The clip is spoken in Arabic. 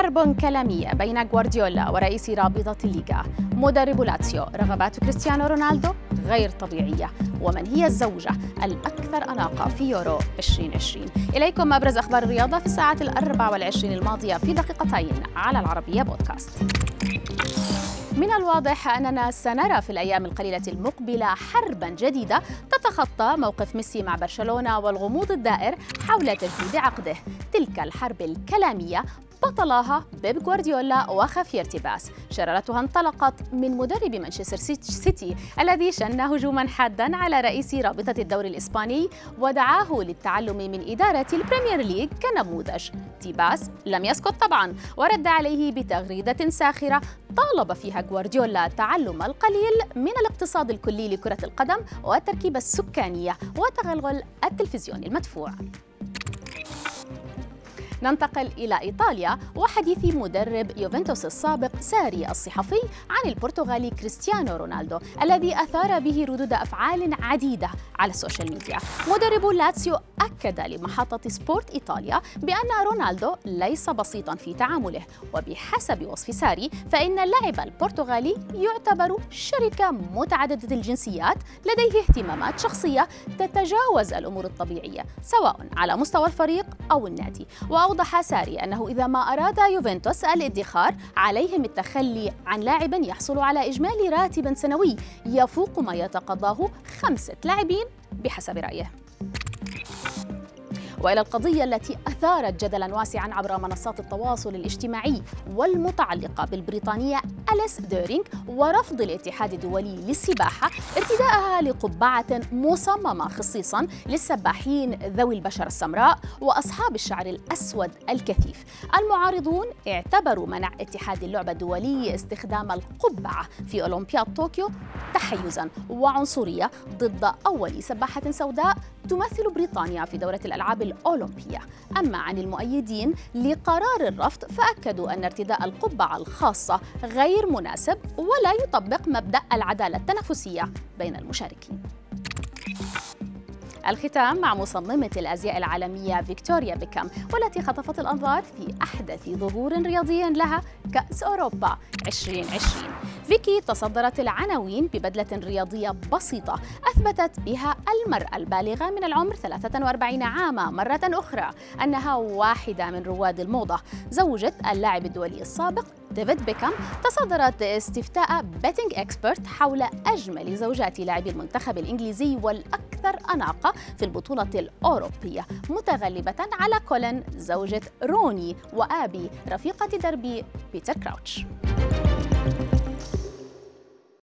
حرب كلامية بين غوارديولا ورئيس رابطة الليغا. مدرب لاتسيو رغبات كريستيانو رونالدو غير طبيعية. ومن هي الزوجة الأكثر أناقة في يورو 2020 إليكم أبرز أخبار الرياضة في الساعات الأربع والعشرين الماضية في دقيقتين على العربية بودكاست. من الواضح أننا سنرى في الأيام القليلة المقبلة حربا جديدة تتخطى موقف ميسي مع برشلونة والغموض الدائر حول تجديد عقده. تلك الحرب الكلامية بطلها بيب غوارديولا وخافير تيباس شرارتها انطلقت من مدرب مانشستر سيتي الذي شن هجوما حادا على رئيس رابطة الدوري الإسباني ودعاه للتعلم من إدارة البريمير ليج كنموذج. تيباس لم يسكت طبعا ورد عليه بتغريدة ساخرة طالب فيها غوارديولا تعلم القليل من الاقتصاد الكلي لكرة القدم والتركيبة السكانية وتغلغل التلفزيون المدفوع. ننتقل إلى إيطاليا وحديث مدرب يوفنتوس السابق ساري الصحفي عن البرتغالي كريستيانو رونالدو الذي أثار به ردود أفعال عديدة على ال social media. مدرب لاتسيو أكد لمحطة سبورت إيطاليا بأن رونالدو ليس بسيطا في تعامله وبحسب وصف ساري فإن اللاعب البرتغالي يعتبر شركة متعددة الجنسيات لديه اهتمامات شخصية تتجاوز الأمور الطبيعية سواء على مستوى الفريق أو النادي. وأوضح ساري أنه إذا ما أراد يوفنتوس الادخار عليهم التخلي عن لاعب يحصل على إجمالي راتب سنوي يفوق ما يتقاضاه خمسة لاعبين بحسب رأيه. وإلى القضية التي أثارت جدلا واسعا عبر منصات التواصل الاجتماعي والمتعلقة بالبريطانية أليس ديرينغ ورفض الاتحاد الدولي للسباحة ارتداءها لقبعة مصممة خصيصا للسباحين ذوي البشره السمراء وأصحاب الشعر الأسود الكثيف. المعارضون اعتبروا منع اتحاد اللعبة الدولي استخدام القبعة في أولمبياد طوكيو تحيزا وعنصرية ضد أول سباحة سوداء تمثل بريطانيا في دورة الألعاب الأولمبية. أما عن المؤيدين لقرار الرفض فأكدوا أن ارتداء القبعة الخاصة غير مناسب ولا يطبق مبدأ العدالة التنافسية بين المشاركين. الختام مع مصممة الأزياء العالمية فيكتوريا بيكام والتي خطفت الأنظار في أحدث ظهور رياضي لها كأس أوروبا 2020 فيكي تصدرت العناوين ببدلة رياضية بسيطة أثبتت بها المرأة البالغة من العمر 43 عاما مرة أخرى أنها واحدة من رواد الموضة. زوجة اللاعب الدولي السابق ديفيد بيكام تصدرت استفتاء بيتنج إكسبرت حول أجمل زوجات لاعبي المنتخب الإنجليزي والاكثر أناقة في البطولة الأوروبية متغلبة على كولين زوجة روني وآبي رفيقة دربي بيتر كراوتش.